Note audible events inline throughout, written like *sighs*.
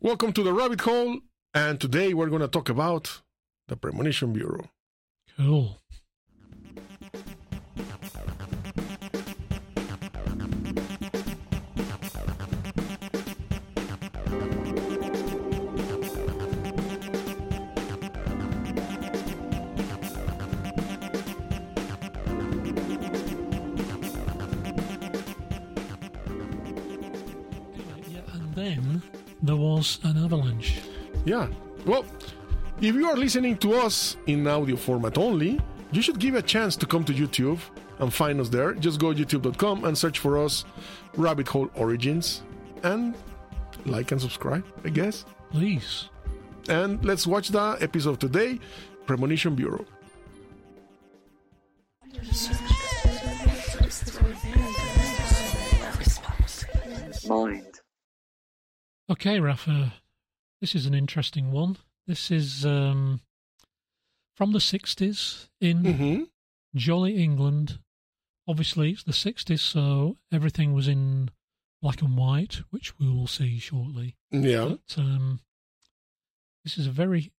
Welcome to the rabbit hole, and today we're going to talk about the Premonition Bureau. Cool. There was an avalanche. Yeah. Well, if you are listening to us in audio format only, you should give a chance to come to YouTube and find us there. Just go youtube.com and search for us, Rabbit Hole Origins, and like and subscribe, I guess. Please. And let's watch the episode today, Premonition Bureau. Mind. Okay, Rafa, this is an interesting one. This is um, from the 60s in Mm-hmm. jolly England. Obviously, it's the 60s, so everything was in black and white, which we will see shortly. Yeah. But um, this is a very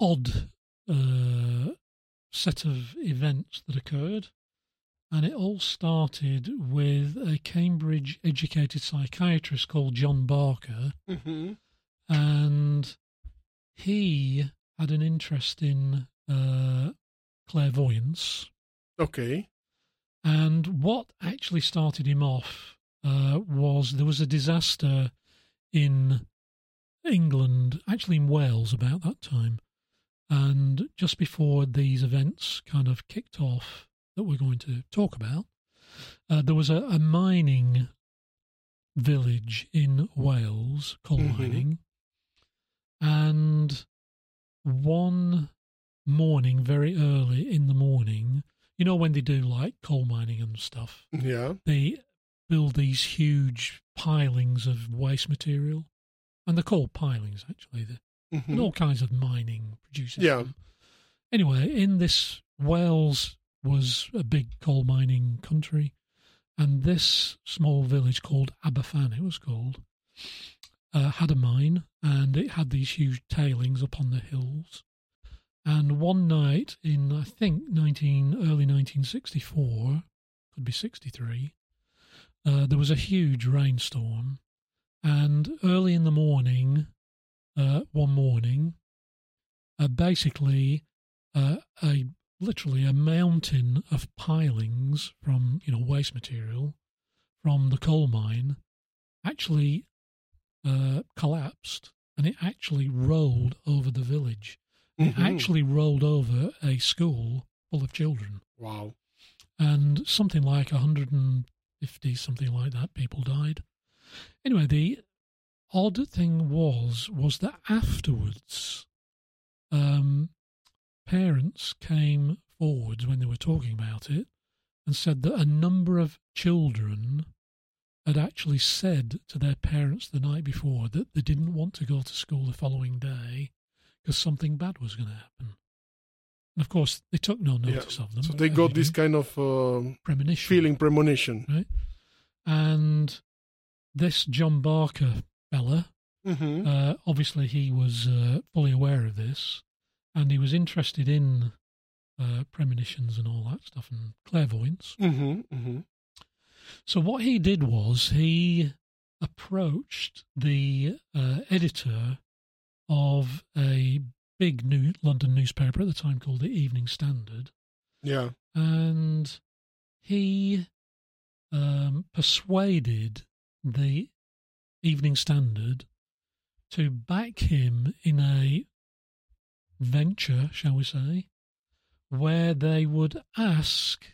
odd uh, set of events that occurred. And it all started with a Cambridge educated psychiatrist called John Barker. Mm-hmm. And he had an interest in uh, clairvoyance. Okay. And what actually started him off uh, was there was a disaster in England, actually in Wales about that time. And just before these events kind of kicked off that we're going to talk about, uh, there was a, a mining village in Wales, coal Mhm. mining. And one morning, very early in the morning, you know, when they do like coal mining and stuff, Yeah. they build these huge pilings of waste material. And they're called pilings, actually. They're, Mhm. and all kinds of mining produces Yeah. them. Anyway, in this, Wales was a big coal mining country. And this small village called Aberfan, it was called, uh, had a mine and it had these huge tailings up on the hills. And one night in, I think, 19, early 1964, could be 63, uh, there was a huge rainstorm. And early in the morning, uh, one morning, uh, basically, uh, a literally a mountain of pilings from you know waste material from the coal mine actually uh, collapsed and it actually rolled over the village. It Mhm. actually rolled over a school full of children Wow. and something like 150, something like that, people died. Anyway, the odd thing was was that afterwards, um, parents came forwards when they were talking about it and said that a number of children had actually said to their parents the night before that they didn't want to go to school the following day because something bad was going to happen. And of course, they took no notice of them. So they got this kind of um, premonition feeling premonition. right? And this John Barker fella, Mm-hmm. uh, obviously he was uh, fully aware of this, and he was interested in uh, premonitions and all that stuff and clairvoyance. Mm-hmm. Mm-hmm. So what he did was he approached the uh, editor of a big new London newspaper at the time called the Evening Standard, Yeah. and he um, persuaded the Evening Standard to back him in a venture, shall we say, where they would ask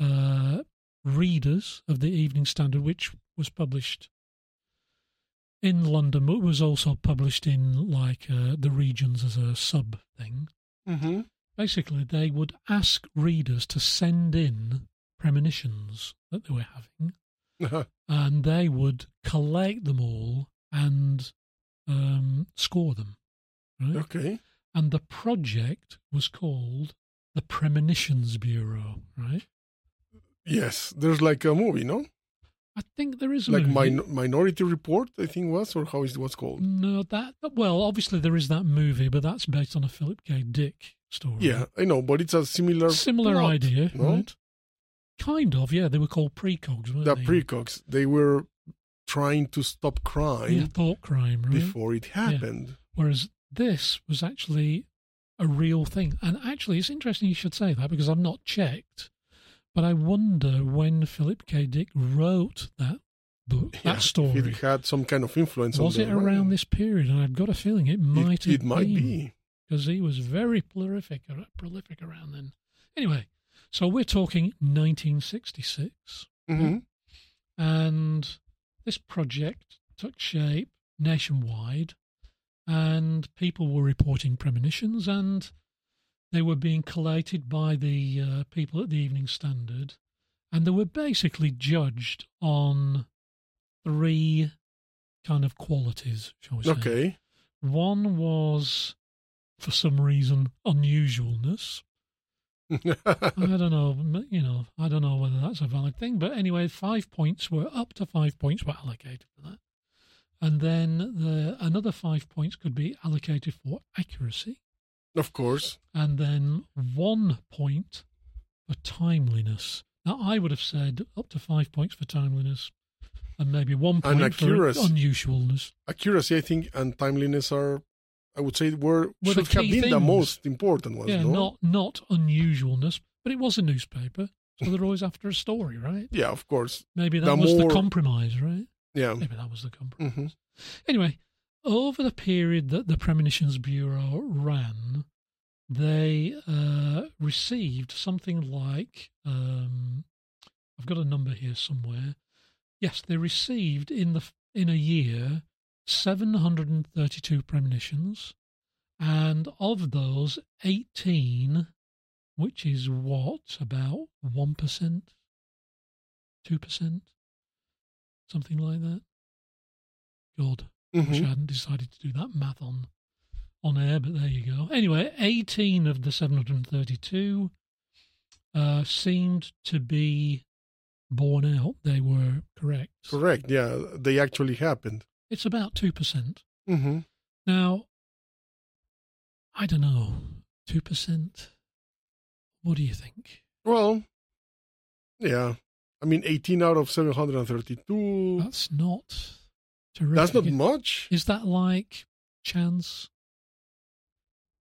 uh, readers of the Evening Standard, which was published in London, but was also published in like uh, the regions as a sub thing. Mm-hmm. basically they would ask readers to send in premonitions that they were having and they would collate them all and um, score them right okay. and the project was called the premonitions bureau right Yes. There's like a movie, no? I think there is a like movie. min- Minority Report, I think was, or how is it what's called? No, that well, obviously there is that movie, but that's based on a Philip K. Dick story. Yeah, I know, but it's a similar similar plot, idea, no? right? Kind of, yeah. They were called precogs, weren't The they? precogs, they were trying to stop crime yeah, thought crime, right? before it happened. Whereas this was actually a real thing. And actually, it's interesting you should say that because I've not checked, but I wonder when Philip K. Dick wrote that book, Yeah, that story. It had some kind of influence Was on it around this period? And I've got a feeling it might It, it might be. because he was very prolific, prolific around then. Anyway, so we're talking 1966, hmm and this project took shape nationwide, and people were reporting premonitions, and they were being collated by the uh, people at the Evening Standard, and they were basically judged on three kind of qualities, shall we say. Okay. One was, for some reason, unusualness. *laughs* I don't know, you know, I don't know whether that's a valid thing, but anyway, five points were up to five points were allocated for that, and then the another five points could be allocated for accuracy, of course. and then one point for timeliness. Now, I would have said up to five points for timeliness, and maybe one And point for unusualness. Accuracy, I think, and timeliness are, I would say, were, Were should have been the most important ones. Yeah, no? not not unusualness, but it was a newspaper, so they're always after a story, right? Yeah, of course. Maybe that The was more- the compromise, right? Yeah. Maybe that was the compromise. hmm Anyway, over the period that the Premonitions Bureau ran, they uh, received something like um, I've got a number here somewhere. Yes, they received in the in a year 732 premonitions, and of those, 18, which is what about one percent, two percent, something like that. God, Wish I hadn't decided to do that math on on air, but there you go. Anyway, 18 of the 732 uh, seemed to be borne out. They were correct. Correct. Yeah, they actually happened. It's about 2%. Mm-hmm. Now, I don't know. 2%? What do you think? Well, yeah. I mean, 18 out of 732. That's not terrific. That's not much. Is that like chance?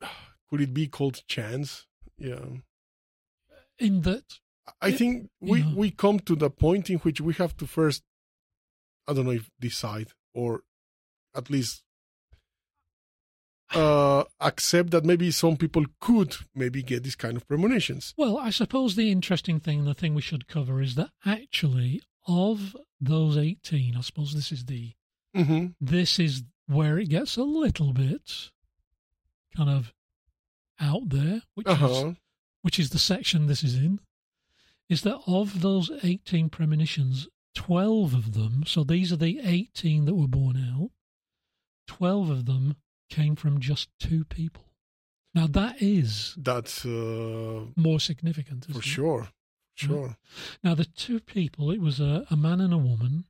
*sighs* Could it be called chance? Yeah. In that I Yeah, think we, we come to the point in which we have to first, I don't know if decide or at least uh, accept that maybe some people could maybe get this kind of premonitions. Well, I suppose the interesting thing, the thing we should cover is that actually of those 18, I suppose this is the, hmm this is where it gets a little bit kind of out there, which Uh is, which is the section this is in, is that of those 18 premonitions, 12 of them, so these are the 18 that were born out, 12 of them came from just two people. Now that is That's uh, more significant, for it? sure. Sure. Now, the two people, it was a, a man and a woman,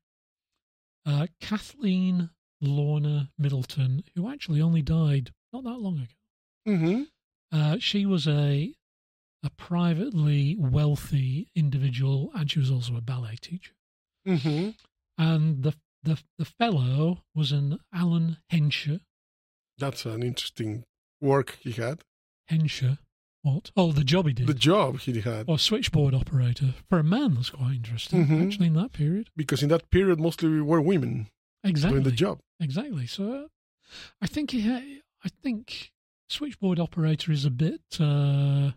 uh, Kathleen Lorna Middleton, who actually only died not that long ago. hmm Uh, she was a a privately wealthy individual, and she was also a ballet teacher. hmm And the the the fellow was an Alan Hencher. That's an interesting work he had. Hencher, what? Oh, the job he did. The job he had. or switchboard operator for a man. That's quite interesting, Mhm. actually, in that period. Because in that period, mostly we were women Exactly. doing the job. Exactly. So uh, I think he ha- I think switchboard operator is a bit uh,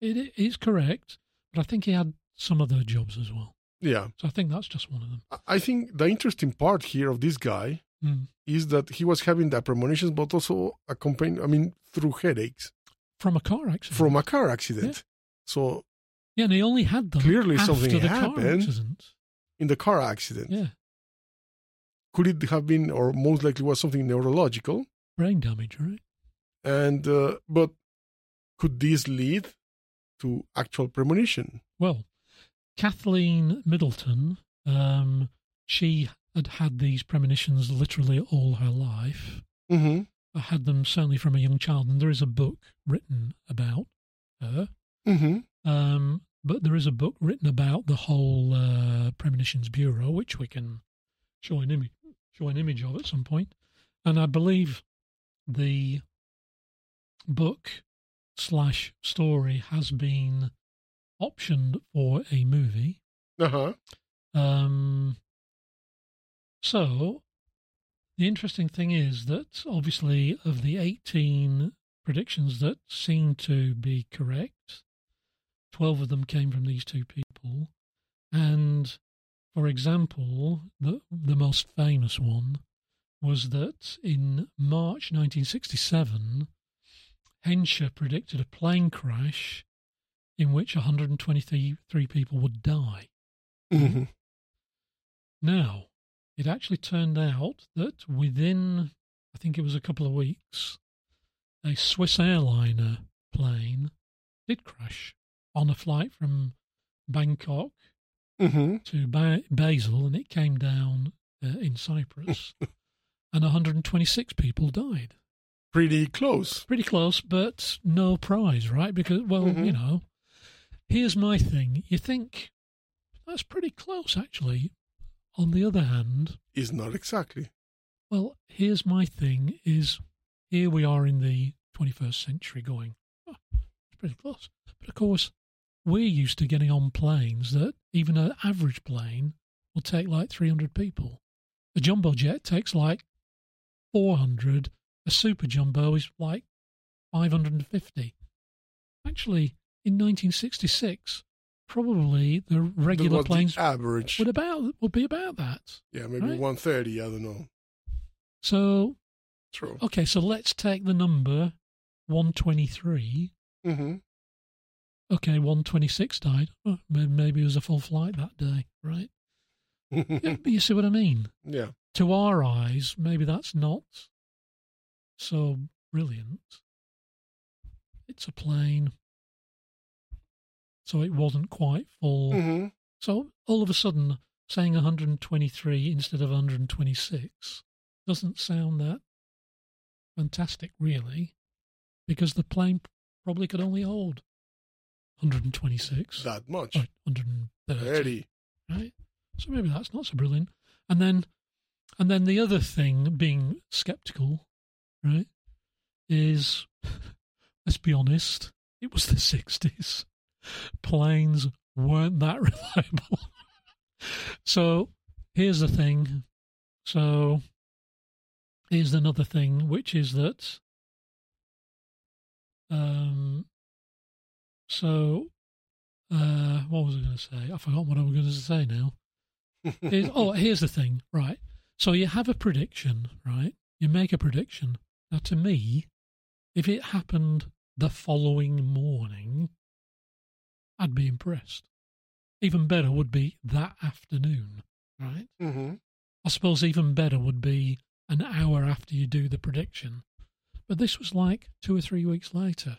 it is correct, but I think he had some other jobs as well. Yeah. So I think that's just one of them. I think the interesting part here of this guy Mm. is that he was having the premonitions, but also accompanied, I mean, through headaches From a car accident. from a car accident. So yeah, and he only had them Clearly after something the car happened. accident. in the car accident, Yeah, could it have been, or most likely was something neurological? brain damage, right? And uh, but could this lead to actual premonition? Well, Kathleen Middleton Um, she had had these premonitions literally all her life. Mm-hmm. I had them certainly from a young child, and there is a book written about her. Mm-hmm. Um, but there is a book written about the whole uh, premonitions bureau, which we can show an image show an image of at some point. And I believe the book slash story has been optioned for a movie. Uh-huh. Um, so the interesting thing is that obviously of the 18 predictions that seem to be correct, 12 of them came from these two people. And for example, the, the most famous one was that in March 1967, Hencher predicted a plane crash in which 123 people would die. Mm-hmm. Now, it actually turned out that within, I think it was a couple of weeks, a Swiss airliner plane did crash on a flight from Bangkok Mm-hmm. to ba- Basel and it came down uh, in Cyprus *laughs* and 126 people died. Pretty close. Pretty close, but no prize, right? Because, well, Mhm. you know, here's my thing. You think that's pretty close, actually. On the other hand, Is not exactly. Well, here's my thing: is here we are in the 21st century, going, oh, it's pretty close. But of course, we're used to getting on planes that even an average plane will take like 300 people. A jumbo jet takes like 400. A super jumbo is like 550. Actually, in 1966, probably the regular the planes average. would about would be about that. yeah, maybe right? 130. I don't know. So True. Okay, so let's take the number 123. Mm-hmm. Okay, 126 died. Oh, maybe it was a full flight that day, right? *laughs* Yeah, but you see what I mean? yeah. To our eyes, maybe that's not so brilliant. It's a plane. So it wasn't quite full. Mm-hmm. So all of a sudden, saying 123 instead of 126 doesn't sound that fantastic, really, because the plane probably could only hold 126 That much. 130, 30. right? So maybe that's not so brilliant. And then, and then the other thing, being skeptical, right, is *laughs* let's be honest, it was the 60s. Planes weren't that *laughs* reliable. so here's the thing. So here's another thing, which is that. Um. So, uh, what was I going to say? I forgot what I was going to say now. Here's, oh, *laughs* here's the thing, right? So you have a prediction, right? You make a prediction. Now, to me, if it happened the following morning, I'd be impressed. Even better would be that afternoon, right? mm-hmm. I suppose even better would be an hour after you do the prediction. But this was like two or three weeks later.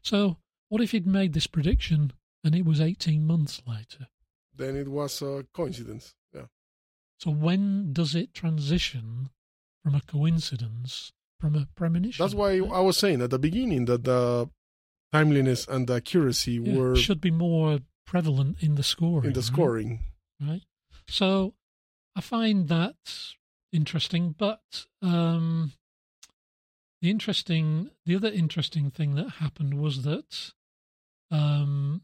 So, what if he'd made this prediction and it was 18 months later? Then it was a coincidence. Yeah. So, when does it transition from a coincidence from a premonition? That's why I was saying at the beginning that the timeliness and accuracy Yeah, were should be more prevalent in the scoring. in the right? scoring. right? So I find that interesting, but um, the interesting, the other interesting thing that happened was that um,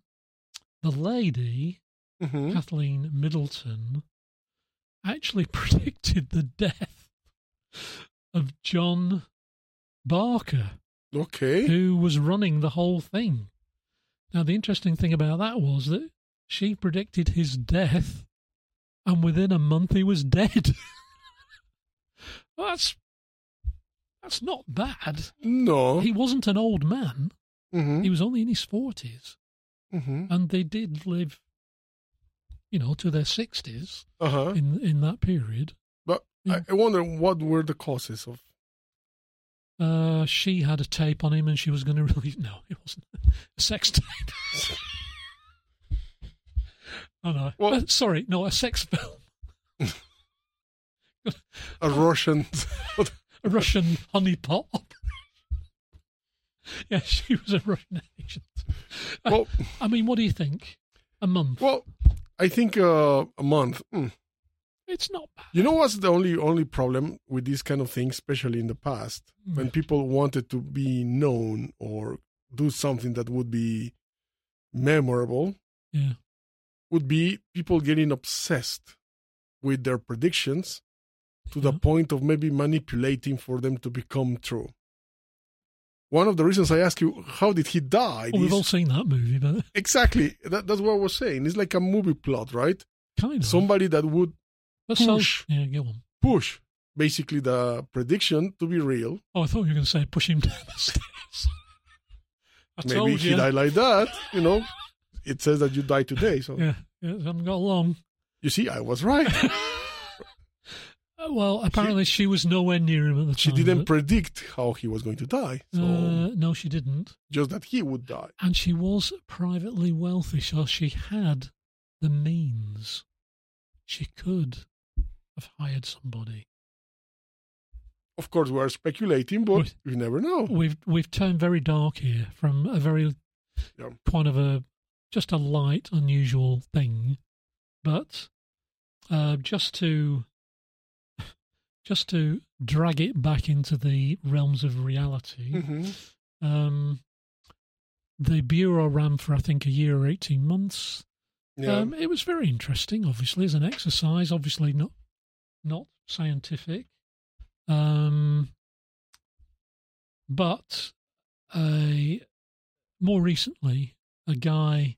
the lady Mm-hmm. Kathleen Middleton actually *laughs* predicted the death of John Barker Okay. who was running the whole thing. Now, the interesting thing about that was that she predicted his death, and within a month he was dead. *laughs* well, that's that's not bad. No. He wasn't an old man; mm-hmm. he was only in his forties, Mm-hmm. and they did live, you know, to their sixties Uh-huh. in in that period. But Yeah. I wonder what were the causes of Uh, she had a tape on him, and she was going *laughs* to release. No, it wasn't a sex tape. *laughs* Oh no. Well- Uh, sorry, no, a sex film. A Russian. *laughs* A Russian honeypot. Yeah, she was a Russian agent. well, I mean, what do you think? A month? well, I think uh, a month. mm. It's not bad. You know what's the only only problem with these kind of things, especially in the past, Hmm. when people wanted to be known or do something that would be memorable, Yeah. would be people getting obsessed with their predictions to the point of maybe manipulating for them to become true. One of the reasons I ask you, how did he die? Well, we've all seen that movie, but exactly. That, that's what I was saying. It's like a movie plot, right? kind of. Somebody that would Push. yeah, go on. push basically the prediction to be real. Oh, I thought you were going to say push him *laughs* down the stairs. I Maybe he you. died like that. You know, it says that you die today. So Yeah, yeah, I haven't got long. you see, I was right. *laughs* Uh, Well, apparently she was nowhere near him at the she time. didn't predict how he was going to die. So uh, no, she didn't. just that he would die. And she was privately wealthy, so she had the means. She could have hired somebody. Of course, we are speculating, but Wait. you never know. We've we've turned very dark here from a very Yeah. kind of a just a light, unusual thing, but uh, just to *laughs* just to drag it back into the realms of reality. hmm Um, the bureau ran for I think a year or eighteen months. Yeah. Um, it was very interesting, obviously, as an exercise. Obviously, not not scientific, um, but a more recently, a guy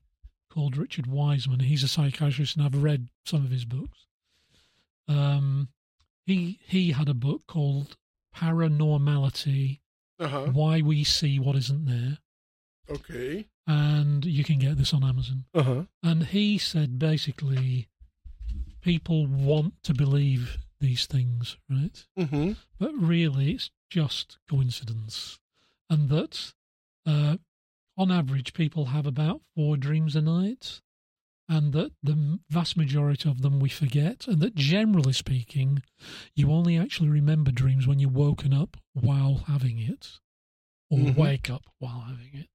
called Richard Wiseman. He's a psychiatrist, and I've read some of his books. Um, he he had a book called Paranormality: uh-huh. Why We See What Isn't There, Okay. and you can get this on Amazon. Uh-huh. And he said basically, people want to believe these things, right? hmm But really, it's just coincidence. And that, uh, on average, people have about four dreams a night. And that the vast majority of them we forget. And that generally speaking, you only actually remember dreams when you're woken up while having it, or Mhm. wake up while having it.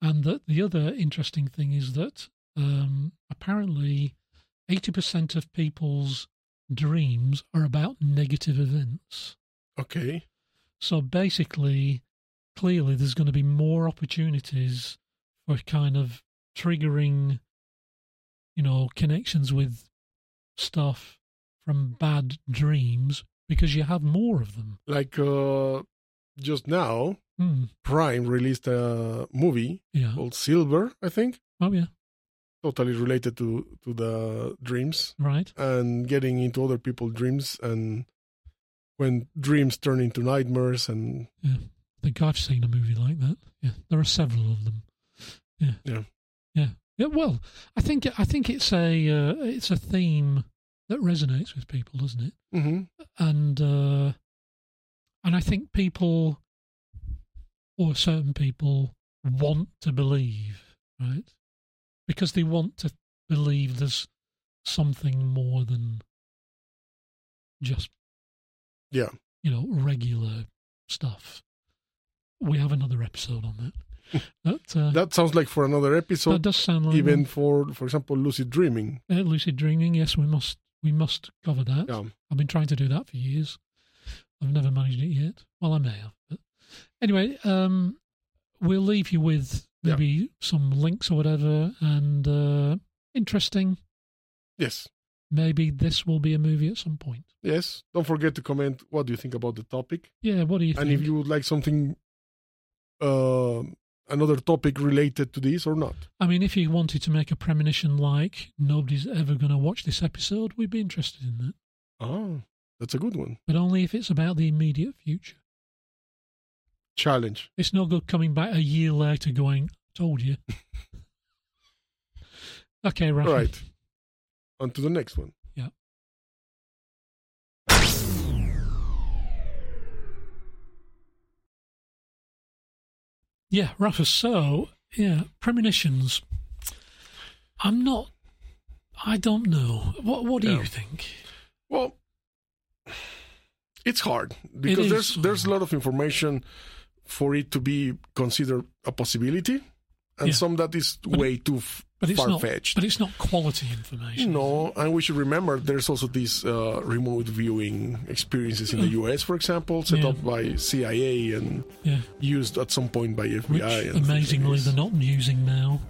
And that the other interesting thing is that um, apparently 80% of people's dreams are about negative events. Okay. So basically, clearly, there's going to be more opportunities for kind of triggering, you know, connections with stuff from bad dreams because you have more of them. Like uh, just now, Hmm. Prime released a movie Yeah. called Silver, I think, Oh, yeah. Totally related to to the dreams Right. and getting into other people's dreams and when dreams turn into nightmares and Yeah I think I've seen a movie like that. Yeah. There are several of them. Yeah. Yeah. Yeah. Yeah. Well, I think I think it's a uh, it's a theme that resonates with people, doesn't it? hmm and uh, and I think people or certain people want to believe, right? Because they want to believe there's something more than just Yeah. you know regular stuff. We have another episode on that. *laughs* that, uh, that sounds like for another episode that does sound like even for for example lucid dreaming uh, lucid dreaming. Yes, we must we must cover that. yeah I've been trying to do that for years. I've never managed it yet. Well, I may have. But anyway, um, we'll leave you with Yeah. maybe some links or whatever. And uh, interesting. yes Maybe this will be a movie at some point. yes don't forget to comment what do you think about the topic Yeah, what do you think? and think? if you would like something uh, another topic related to this or not I mean, if you wanted to make a premonition like nobody's ever going to watch this episode, we'd be interested in that. oh that's a good one But only if it's about the immediate future. Challenge It's no good coming back a year later going, told you. *laughs* okay, right. right on to the next one Yeah. Yeah, Rafa. So, yeah, premonitions. I'm not I don't know. What What do Yeah. you think? Well, it's hard because is there's there's a lot of information for it to be considered a possibility, and Yeah. some that is way too But it's far not. fetched. But it's not quality information. No, and we should remember there's also these uh, remote viewing experiences in the US, for example, set. Yeah. up by CIA and Yeah. used at some point by FBI. Which and things like amazingly they're not using now.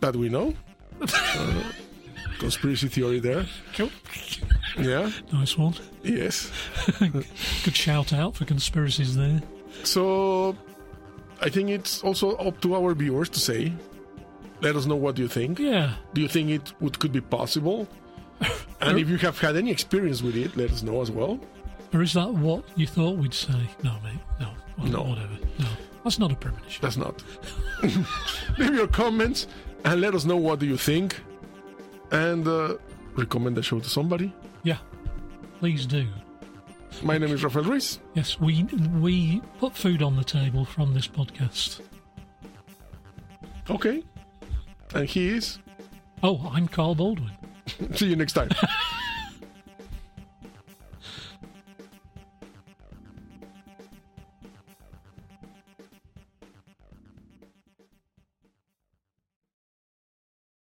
that we know. *laughs* Uh, conspiracy theory there. Cool. Yeah. Nice one. Yes. *laughs* Good shout out for conspiracies there. So I think it's also up to our viewers to say. Let us know what you think. Yeah. Do you think it would, could be possible? *laughs* And if you have had any experience with it, let us know as well. Or is that what you thought we'd say? No, mate. No. No. Whatever. No. That's not a premonition. That's not. *laughs* Leave your comments and let us know what do you think. And uh, recommend the show to somebody. Yeah. Please do. My name is Rafael Ruiz. Yes, we we put food on the table from this podcast. Okay. And he is. Oh, I'm Carl Baldwin. *laughs* See you next time. *laughs*